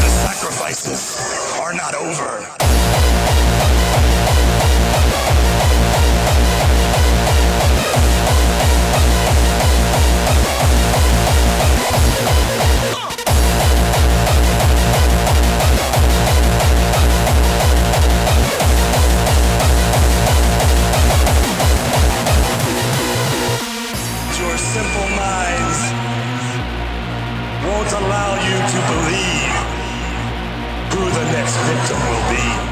The sacrifices are not over. allow you to believe who the next victim will be.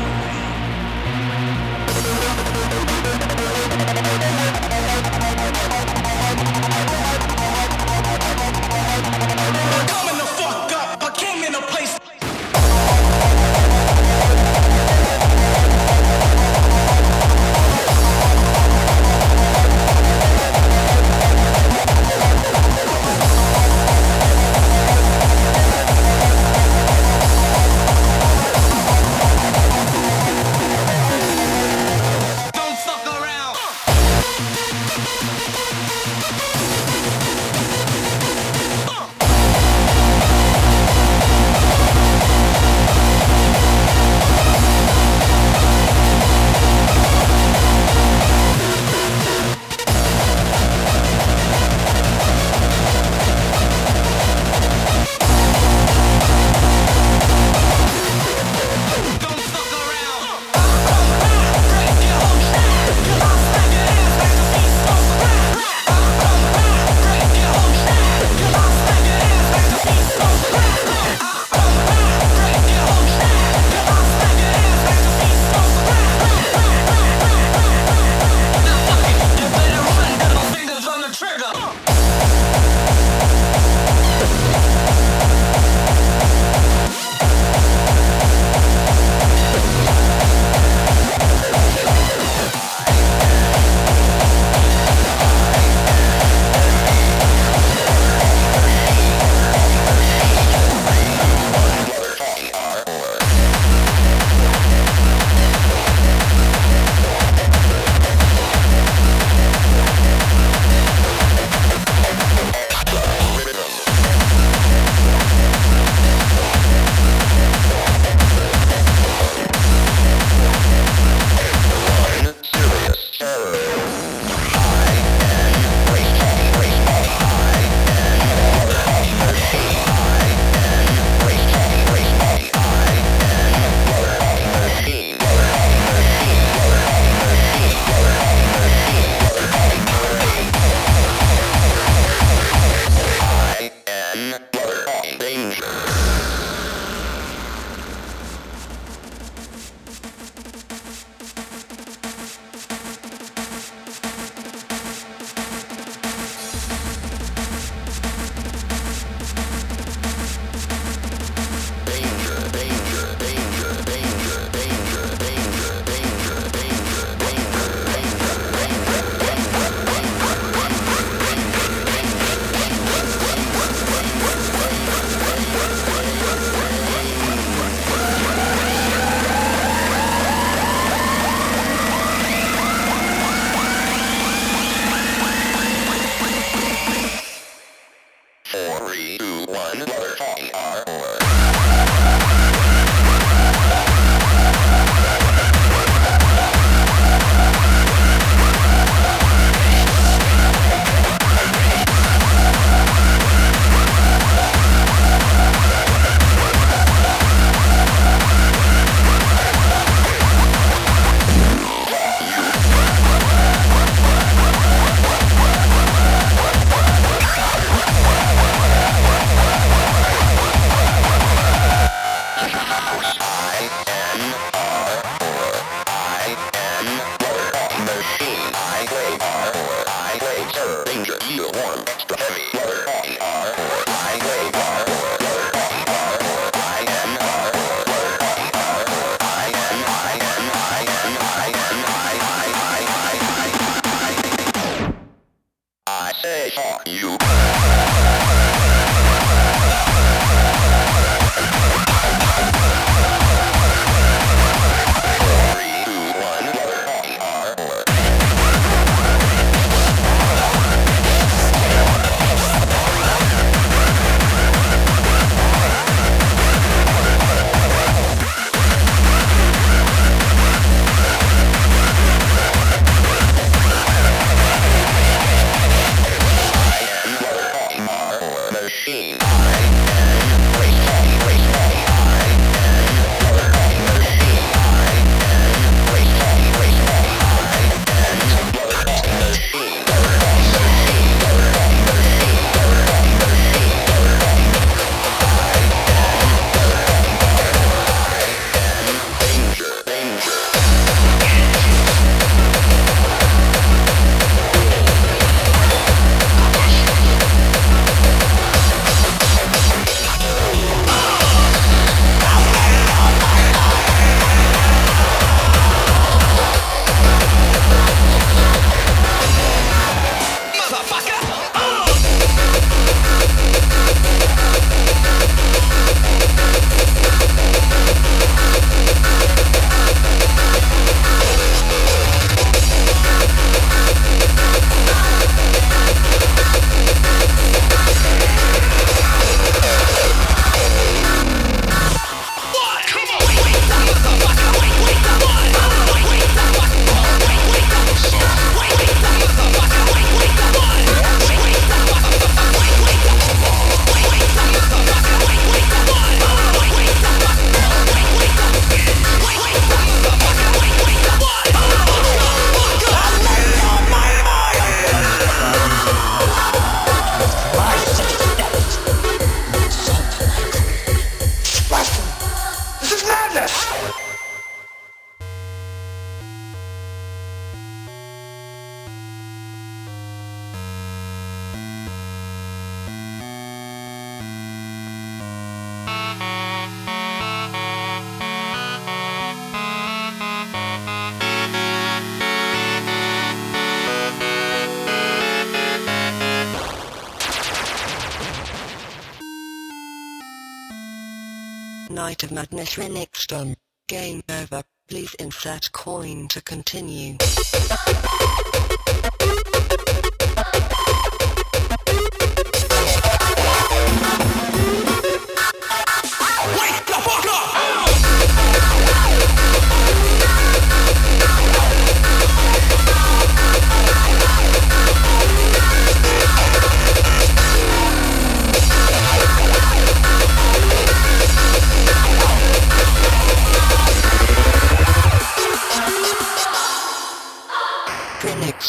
Of Madness Remix done. Game over. Please insert coin to continue.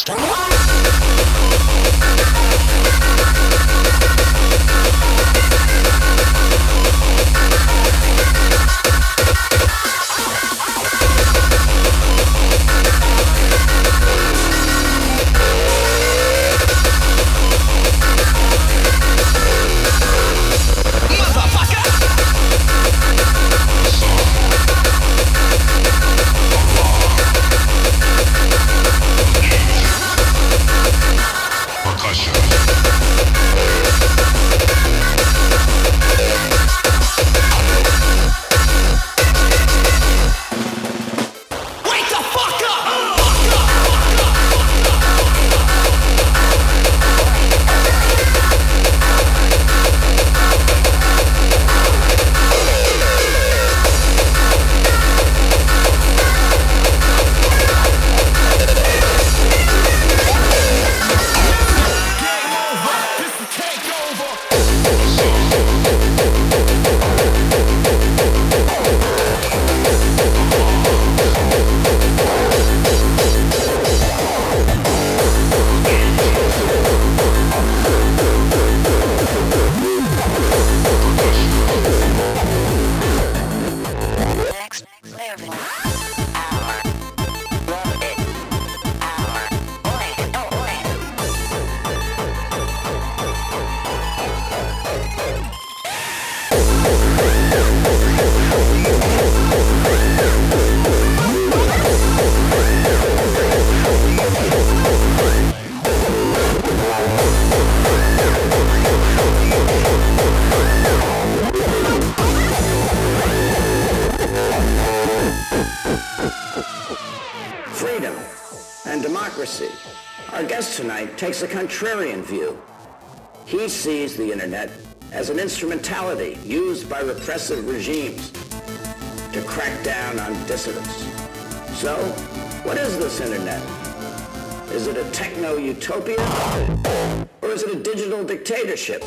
Remix tonight takes a contrarian view. He sees the internet as an instrumentality used by repressive regimes to crack down on dissidents. So, what is this internet? Is it a techno-utopia? Or is it a digital dictatorship?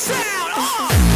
Sound. Uh!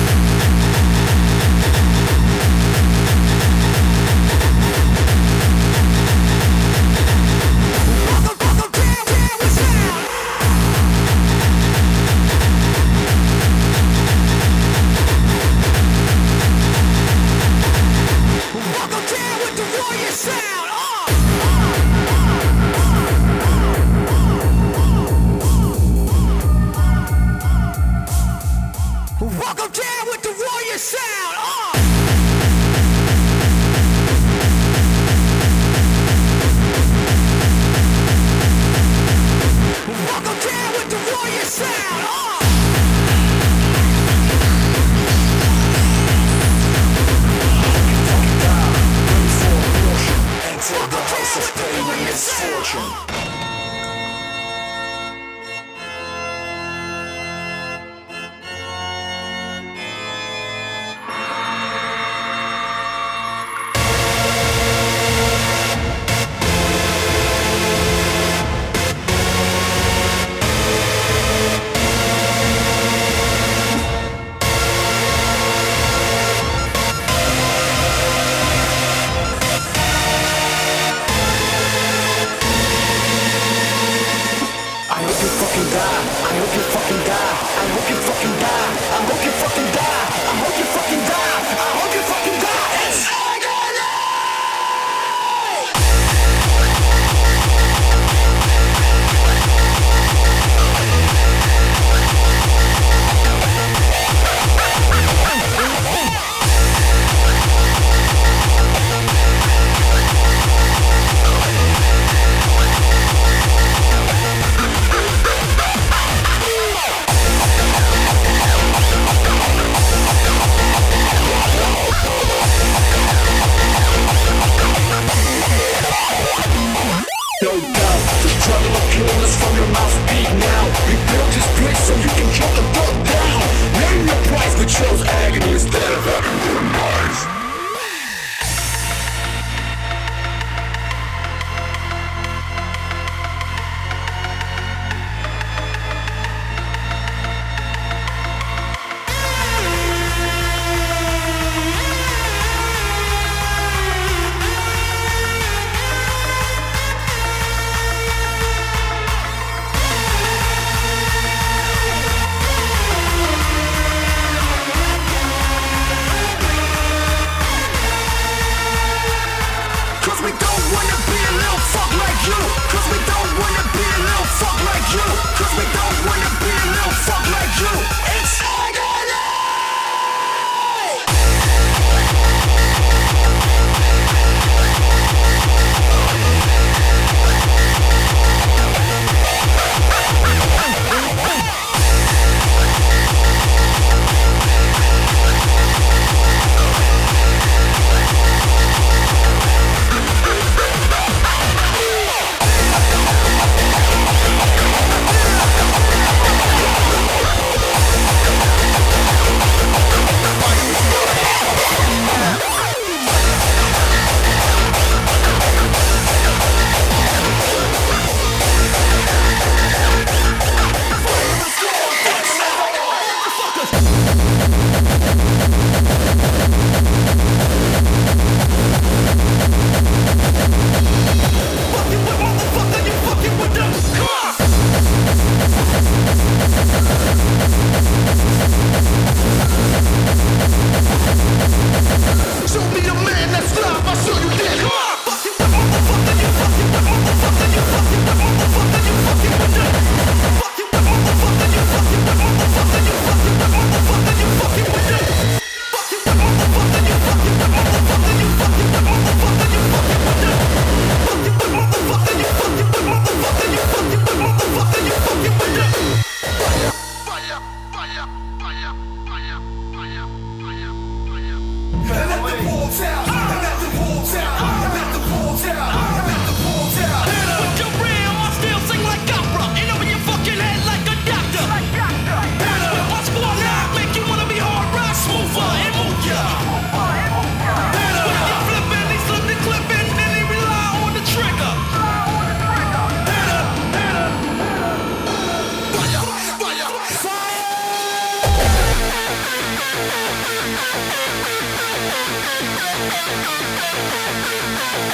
Cut the fuck down. Name your price, but chose agony.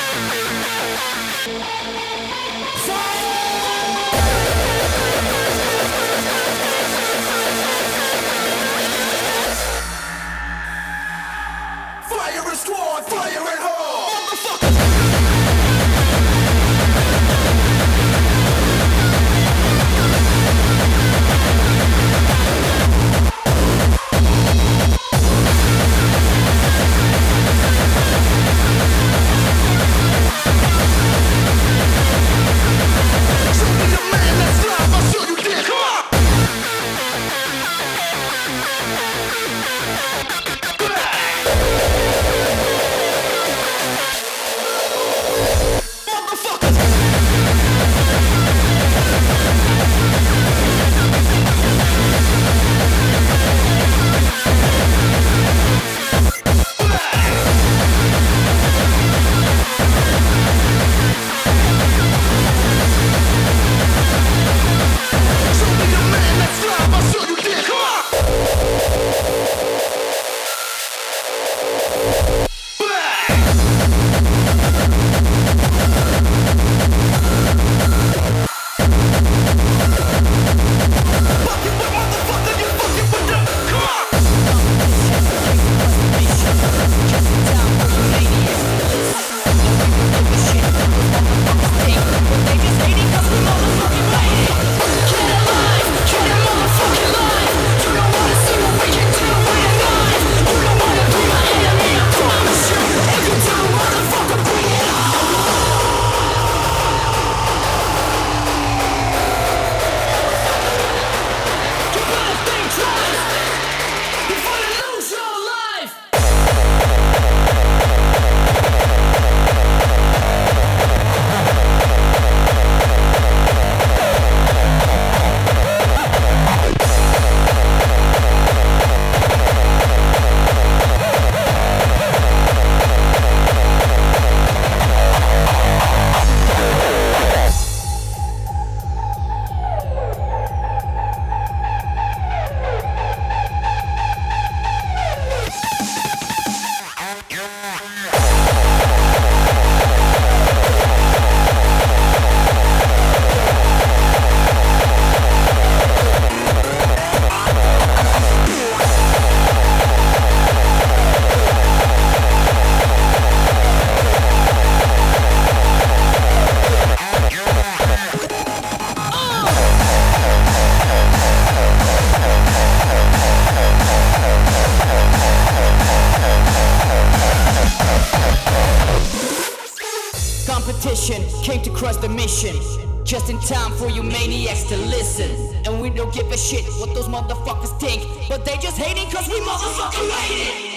we Competition came to crush the mission. Just in time for you maniacs to listen. And we don't give a shit what those motherfuckers think. But they just hating cause we motherfucking made it.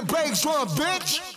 The bass drum, bitch.